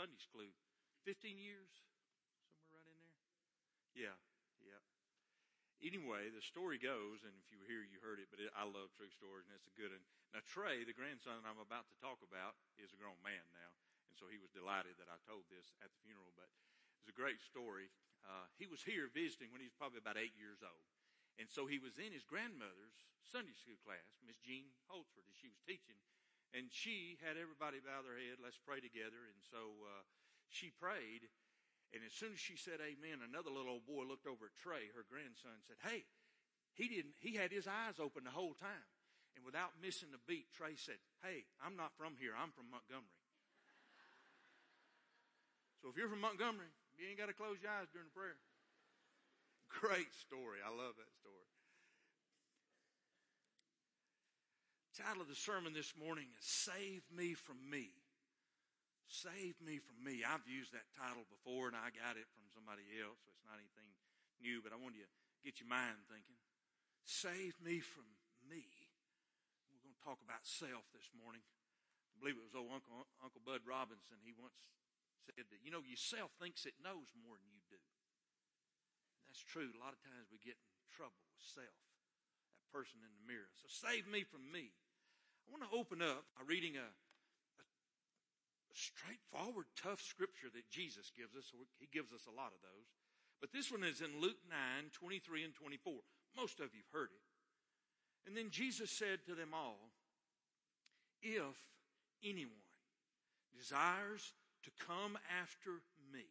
Sunday school. 15 years? Somewhere right in there? Yeah, yeah. Anyway, the story goes, and if you were here, you heard it, but it, I love true stories, and it's a good one. Now, Trey, the grandson that I'm about to talk about, is a grown man now, and so he was delighted that I told this at the funeral, but it's a great story. Uh, he was here visiting when he was probably about eight years old. And so he was in his grandmother's Sunday school class, Miss Jean Holtzford, as she was teaching. And she had everybody bow their head, let's pray together. And so uh, she prayed. And as soon as she said amen, another little old boy looked over at Trey, her grandson, and said, Hey, he didn't, he had his eyes open the whole time. And without missing a beat, Trey said, Hey, I'm not from here, I'm from Montgomery. so if you're from Montgomery, you ain't got to close your eyes during the prayer. Great story. I love that story. Title of the sermon this morning is Save Me from Me. Save Me from Me. I've used that title before and I got it from somebody else, so it's not anything new, but I want you to get your mind thinking. Save me from me. We're going to talk about self this morning. I believe it was old Uncle, Uncle Bud Robinson. He once said that, you know, yourself thinks it knows more than you do. And that's true. A lot of times we get in trouble with self, person in the mirror. So save me from me. I want to open up by reading a, a, straightforward, tough scripture that Jesus gives us. He gives us a lot of those. But this one is in Luke 9, 23 and 24. Most of you've heard it. And then Jesus said to them all, if anyone desires to come after me.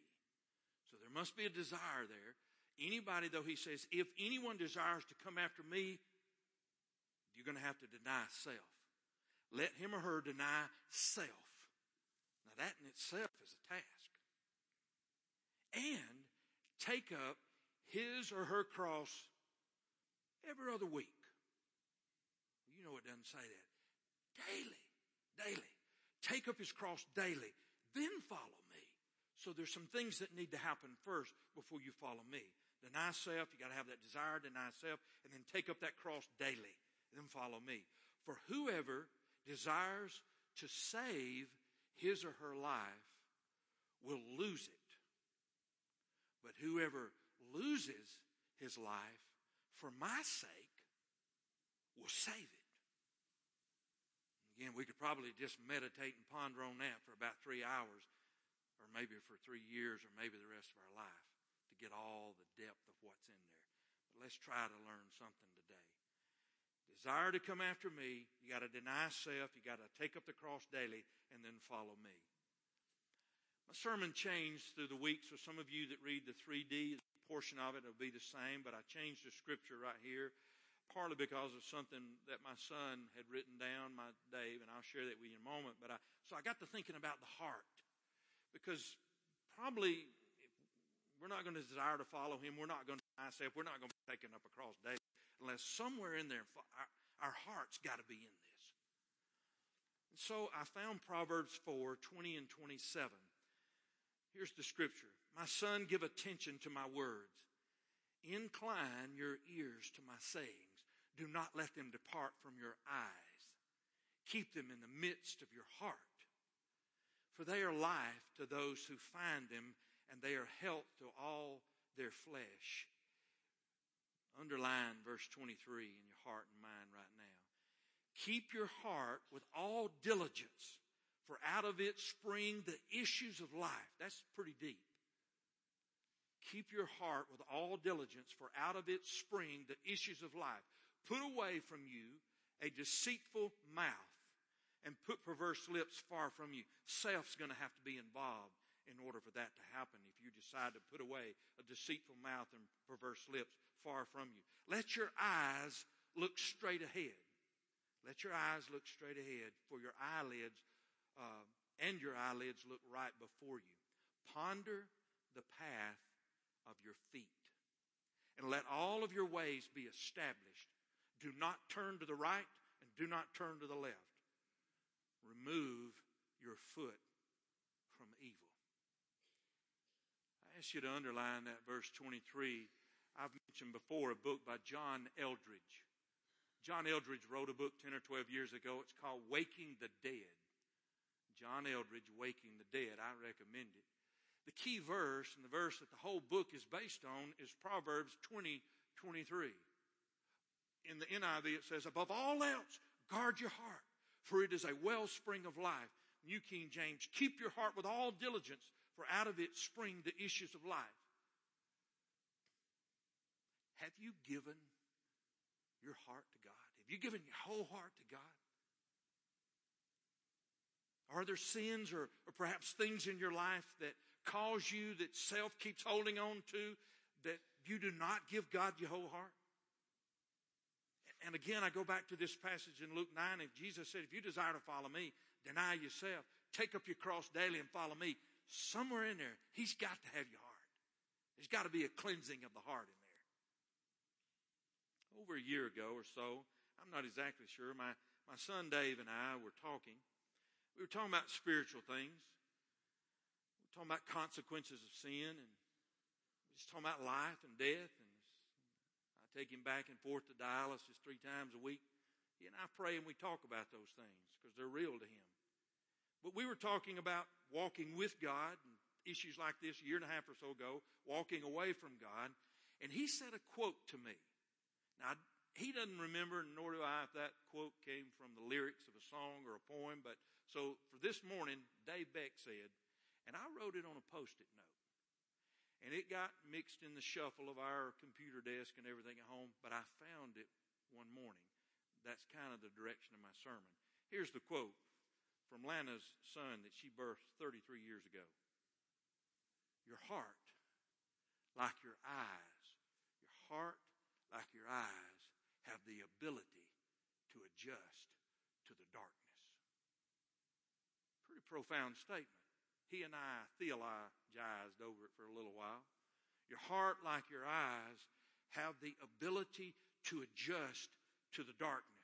So there must be a desire there. Anybody, though, he says, if anyone desires to come after me, you're going to have to deny self. Let him or her deny self. Now, that in itself is a task. And take up his or her cross every other week. You know it doesn't say that. Daily. Daily. Take up his cross daily. Then follow me. So there's some things that need to happen first before you follow me. Deny self, you gotta have that desire, deny self, and then take up that cross daily. Then follow me. For whoever desires to save his or her life will lose it. But whoever loses his life for my sake will save it. Again, we could probably just meditate and ponder on that for about three hours, or maybe for three years, or maybe the rest of our life to get all the depth of what's in there. But let's try to learn something. Desire to come after me, you got to deny self, you got to take up the cross daily, and then follow me. My sermon changed through the week, so some of you that read the 3D portion of it will be the same, but I changed the scripture right here partly because of something that my son had written down, my Dave, and I'll share that with you in a moment. But I, so I got to thinking about the heart because probably we're not going to desire to follow him. We're not going to myself. We're not going to be taken up a cross day unless somewhere in there our, our heart's got to be in this. And so I found Proverbs 4, 20 and 27. Here's the scripture. My son, give attention to my words Incline your ears to my sayings. Do not let them depart from your eyes. Keep them in the midst of your heart. For they are life to those who find them, and they are health to all their flesh. Underline verse 23 in your heart and mind right now. Keep your heart with all diligence, for out of it spring the issues of life. That's pretty deep. Keep your heart with all diligence, for out of it spring the issues of life. Put away from you a deceitful mouth and put perverse lips far from you. Self's going to have to be involved in order for that to happen if you decide to put away a deceitful mouth and perverse lips far from you. Let your eyes look straight ahead. Let your eyes look straight ahead, for your eyelids uh, and your eyelids look right before you. Ponder the path of your feet. And let all of your ways be established. Do not turn to the right and do not turn to the left. Remove your foot from evil. I ask you to underline that verse 23. I've mentioned before a book by John Eldredge. John Eldredge wrote a book 10 or 12 years ago. It's called Waking the Dead. John Eldredge, Waking the Dead. I recommend it. The key verse and the verse that the whole book is based on is Proverbs 20, 23. In the NIV, it says, Above all else, guard your heart, for it is a wellspring of life. New King James, keep your heart with all diligence, for out of it spring the issues of life. Have you given your heart to God? Have you given your whole heart to God? Are there sins or, or perhaps things in your life that cause you that self keeps holding on to that you do not give God your whole heart? And again, I go back to this passage in Luke 9. If Jesus said, if you desire to follow me, deny yourself, take up your cross daily and follow me. Somewhere in there, he's got to have your heart. There's got to be a cleansing of the heart in there. Over a year ago or so, I'm not exactly sure, my, my son Dave and I were talking. We were talking about spiritual things. We were talking about consequences of sin and just talking about life and death. And I take him back and forth to dialysis three times a week. He and I pray and we talk about those things because they're real to him. But we were talking about walking with God issues like this a year and a half or so ago, walking away from God. And he said a quote to me. Now, he doesn't remember, nor do I, if that quote came from the lyrics of a song or a poem, but so for this morning, Dave Beck said, and I wrote it on a post-it note. And it got mixed in the shuffle of our computer desk and everything at home, but I found it one morning. That's kind of the direction of my sermon. Here's the quote from Lana's son that she birthed 33 years ago. Your heart, like your eyes, your heart, like your eyes, have the ability to adjust to the darkness Pretty profound statement. He and I theologized over it for a little while. Your heart, like your eyes, have the ability to adjust to the darkness.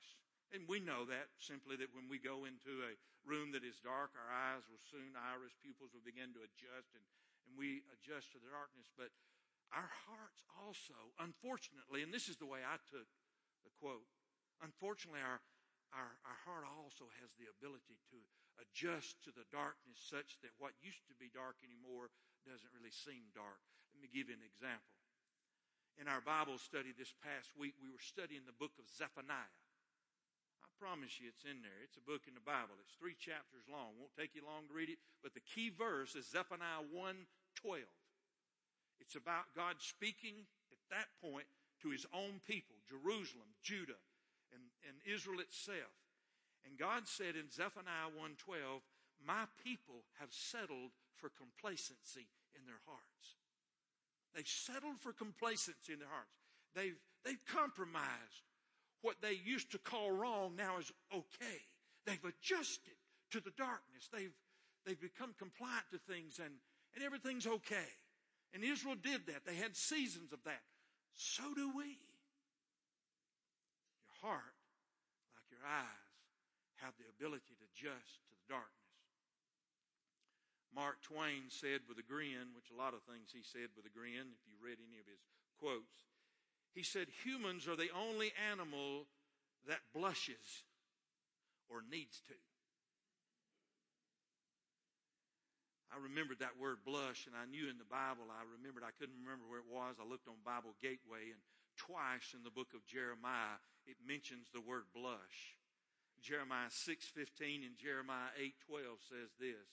And we know that simply that when we go into a room that is dark, our eyes will soon, iris pupils will begin to adjust and, and we adjust to the darkness. But our hearts also, unfortunately, and this is the way I took the quote, unfortunately, our, our, our heart also has the ability to adjust to the darkness such that what used to be dark anymore doesn't really seem dark. Let me give you an example. In our Bible study this past week, we were studying the book of Zephaniah. Promise you it's in there. It's a book in the Bible. It's three chapters long. Won't take you long to read it, but the key verse is Zephaniah 1:12. It's about God speaking at that point to his own people, Jerusalem, Judah, and, and Israel itself. And God said in Zephaniah 1:12, "My people have settled for complacency in their hearts." They've settled for complacency in their hearts. They've, they've compromised. What they used to call wrong now is okay. They've adjusted to the darkness. They've, they've become compliant to things and, and everything's okay. And Israel did that. They had seasons of that. So do we. Your heart, like your eyes, have the ability to adjust to the darkness. Mark Twain said with a grin, which a lot of things he said with a grin, if you read any of his quotes, he said, Humans are the only animal that blushes or needs to. I remembered that word blush, and I knew in the Bible, I remembered, I couldn't remember where it was. I looked on Bible Gateway, and twice in the book of Jeremiah, it mentions the word blush. Jeremiah 6:15 and Jeremiah 8:12 says this.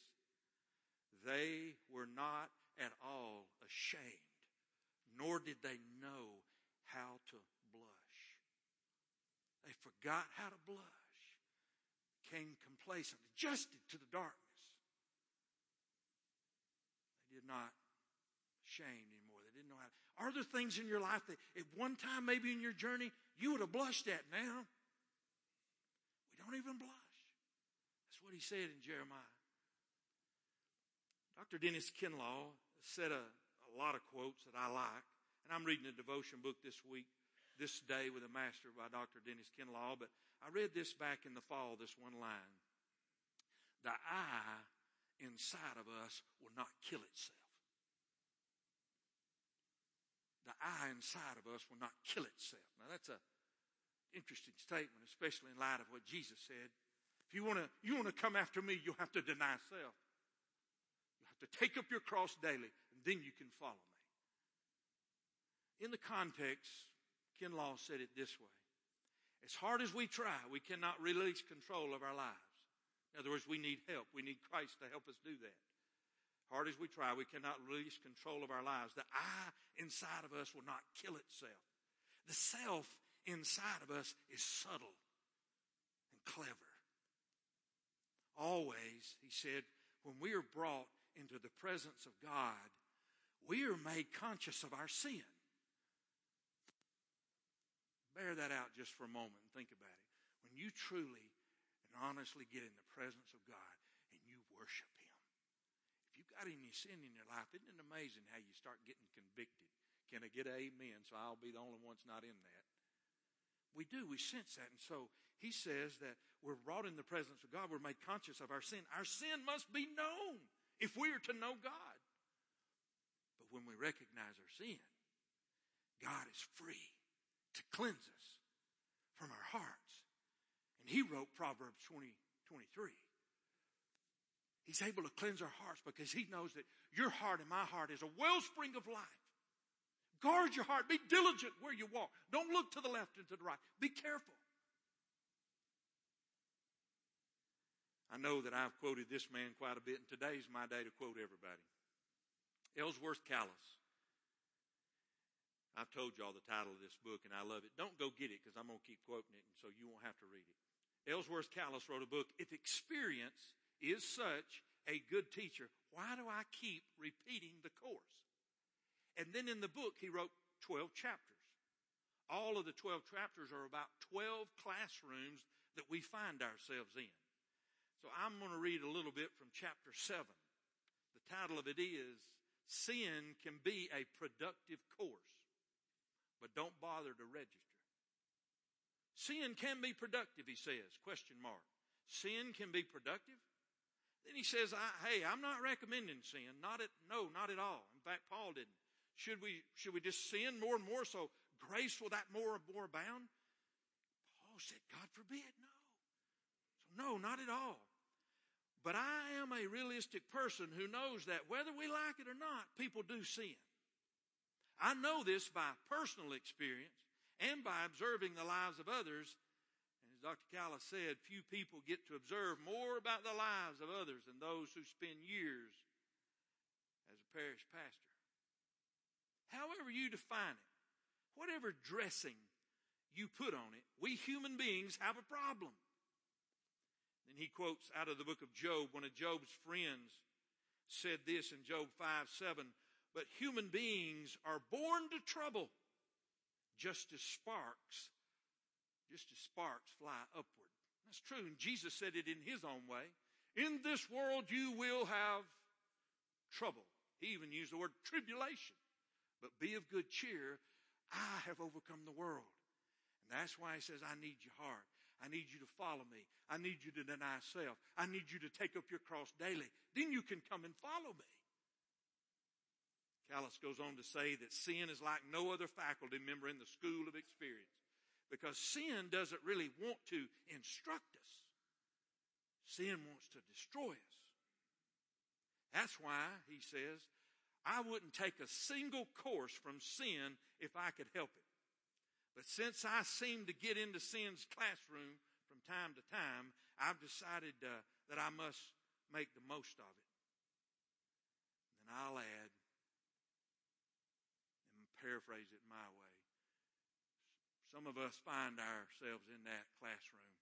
They were not at all ashamed, nor did they know how to blush. They forgot how to blush, came complacent, adjusted to the darkness. They did not shame anymore. They didn't know how. Are there things in your life that at one time, maybe in your journey, you would have blushed at now? We don't even blush. That's what he said in Jeremiah. Dr. Dennis Kinlaw said a, a lot of quotes that I like. And I'm reading a devotion book this week, this day with a master by Dr. Dennis Kinlaw. But I read this back in the fall, this one line. The I inside of us will not kill itself. The I inside of us will not kill itself. Now that's a interesting statement, especially in light of what Jesus said. If you want to, you want to come after me, you'll have to deny self. You have to take up your cross daily, and then you can follow me. In the context, Kinlaw said it this way. As hard as we try, we cannot release control of our lives. In other words, we need help. We need Christ to help us do that. Hard as we try, we cannot release control of our lives. The I inside of us will not kill itself. The self inside of us is subtle and clever. Always, he said, when we are brought into the presence of God, we are made conscious of our sin. Bear that out just for a moment and think about it. When you truly and honestly get in the presence of God and you worship Him, if you've got any sin in your life, isn't it amazing how you start getting convicted? Can I get amen? So I'll be the only one that's not in that. We do. We sense that. And so he says that we're brought in the presence of God. We're made conscious of our sin. Our sin must be known if we are to know God. But when we recognize our sin, God is free to cleanse us from our hearts. And he wrote Proverbs 20, 23. He's able to cleanse our hearts because he knows that your heart and my heart is a wellspring of life. Guard your heart. Be diligent where you walk. Don't look to the left and to the right. Be careful. I know that I've quoted this man quite a bit, and today's my day to quote everybody. Ellsworth Kalas. I've told y'all the title of this book, and I love it. Don't go get it because I'm going to keep quoting it, and so you won't have to read it. Ellsworth Kalas wrote a book, If Experience is Such a Good Teacher, Why Do I Keep Repeating the Course? And then in the book, he wrote 12 chapters. All of the 12 chapters are about 12 classrooms that we find ourselves in. So I'm going to read a little bit from chapter 7. The title of it is Sin Can Be a Productive Course, don't bother to register. Sin can be productive, he says, question mark. Sin can be productive? Then he says, hey, I'm not recommending sin. Not at, no, not at all. In fact, Paul didn't. Should we, should we just sin more and more so grace will that more and more abound? Paul said, God forbid, no. So no, not at all. But I am a realistic person who knows that whether we like it or not, people do sin. I know this by personal experience and by observing the lives of others. And as Dr. Kalas said, few people get to observe more about the lives of others than those who spend years as a parish pastor however you define it, whatever dressing you put on it, we human beings have a problem. Then he quotes out of the book of Job, one of Job's friends said this in Job 5 7, but human beings are born to trouble, just as sparks, just as sparks fly upward. That's true. And Jesus said it in his own way. In this world you will have trouble. He even used the word tribulation. But be of good cheer. I have overcome the world. And that's why he says, I need your heart. I need you to follow me. I need you to deny self. I need you to take up your cross daily. Then you can come and follow me. Kalas goes on to say that sin is like no other faculty member in the school of experience because sin doesn't really want to instruct us. Sin wants to destroy us. That's why, he says, I wouldn't take a single course from sin if I could help it. But since I seem to get into sin's classroom from time to time, I've decided uh, that I must make the most of it. And I'll add, paraphrase it my way. Some of us find ourselves in that classroom,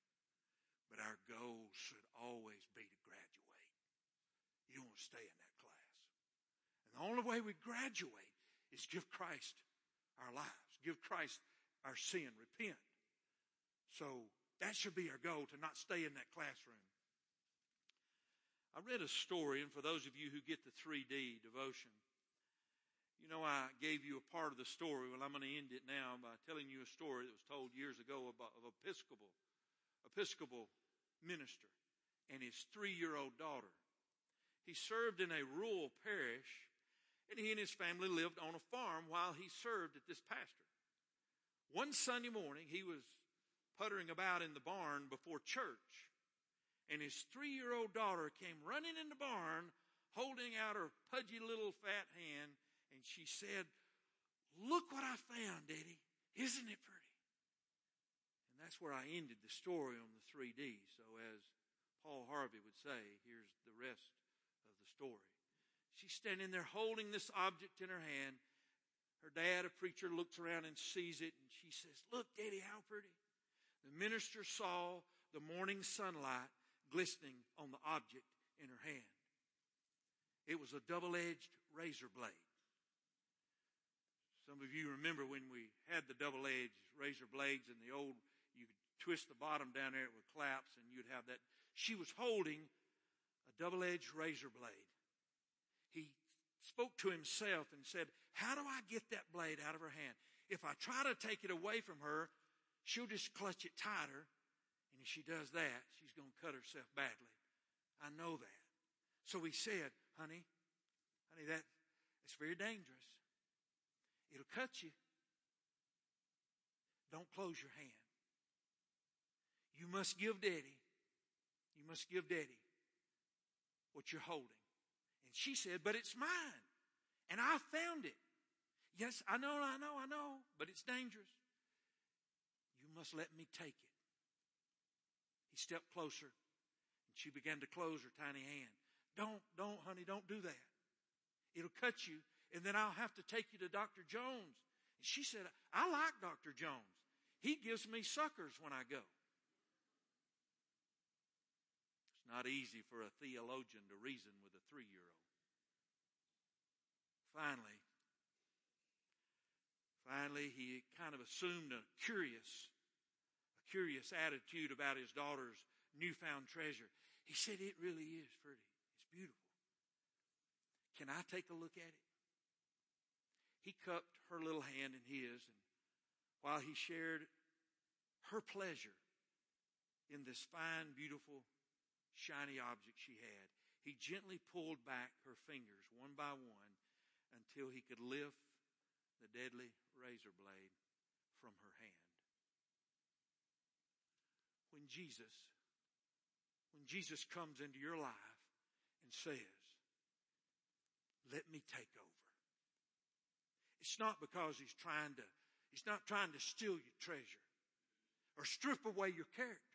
but our goal should always be to graduate. You don't want to stay in that class. And the only way we graduate is give Christ our lives, give Christ our sin, repent. So that should be our goal to not stay in that classroom. I read a story, and for those of you who get the 3D devotion, you know, I gave you a part of the story. Well, I'm going to end it now by telling you a story that was told years ago about of Episcopal, Episcopal minister and his three-year-old daughter. He served in a rural parish and he and his family lived on a farm while he served at this pasture. One Sunday morning, he was puttering about in the barn before church, and his three year old daughter came running in the barn holding out her pudgy little fat hand, and she said, Look what I found, Daddy. Isn't it pretty? And that's where I ended the story on the 3D. So, as Paul Harvey would say, here's the rest of the story. She's standing there holding this object in her hand. Her dad, a preacher, looks around and sees it, and she says, Look, Daddy, how pretty. The minister saw the morning sunlight glistening on the object in her hand. It was a double edged razor blade. Some of you remember when we had the double edged razor blades and the old, you could twist the bottom down there, it would collapse, and you'd have that. She was holding a double edged razor blade. He spoke to himself and said, How do I get that blade out of her hand? If I try to take it away from her, she'll just clutch it tighter And if she does that, she's going to cut herself badly. I know that. So he said, honey, honey, that, it's very dangerous. It'll cut you. Don't close your hand. You must give daddy. You must give daddy what you're holding. And she said, but it's mine. And I found it. Yes, I know, I know, I know, but it's dangerous. You must let me take it. He stepped closer and she began to close her tiny hand. Don't, don't, honey, don't do that. It'll cut you and then I'll have to take you to Dr. Jones. And she said, I like Dr. Jones. He gives me suckers when I go. It's not easy for a theologian to reason with a three year old. Finally, finally, he kind of assumed a curious a curious attitude about his daughter's newfound treasure. He said, It really is pretty. It's beautiful. Can I take a look at it? He cupped her little hand in his, and while he shared her pleasure in this fine, beautiful, shiny object she had, he gently pulled back her fingers one by one until he could lift the deadly razor blade from her hand when Jesus, when Jesus comes into your life and says, let me take. It's not because he's trying to, he's not trying to steal your treasure or strip away your character.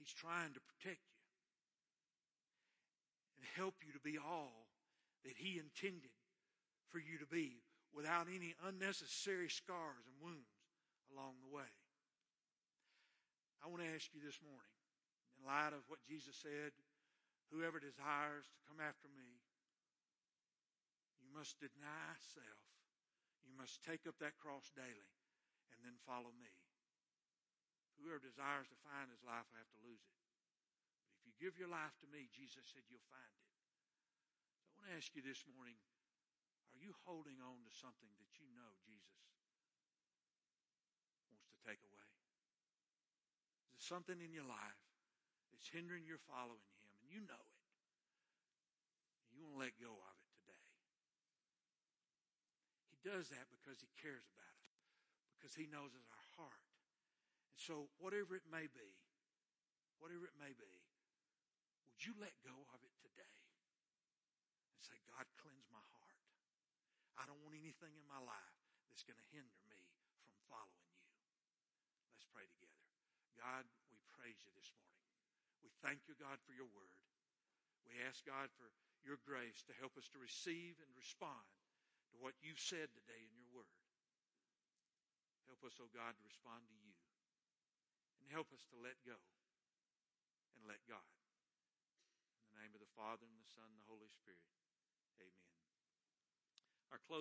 He's trying to protect you and help you to be all that he intended for you to be without any unnecessary scars and wounds along the way. I want to ask you this morning, in light of what Jesus said, whoever desires to come after me, must deny self. You must take up that cross daily and then follow me. Whoever desires to find his life will have to lose it. But if you give your life to me, Jesus said you'll find it. So I want to ask you this morning, are you holding on to something that you know Jesus wants to take away? Is there something in your life that's hindering your following Him, and you know it? And you want to let go of it does that because He cares about us, because He knows it's our heart. And so, whatever it may be, whatever it may be, would you let go of it today and say, God, cleanse my heart. I don't want anything in my life that's going to hinder me from following you. Let's pray together. God, we praise you this morning. We thank you, God, for your word. We ask, God, for your grace to help us to receive and respond to what you've said today in your word. Help us, oh God, to respond to you. And help us to let go and let God. In the name of the Father, and the Son, and the Holy Spirit. Amen. Our close.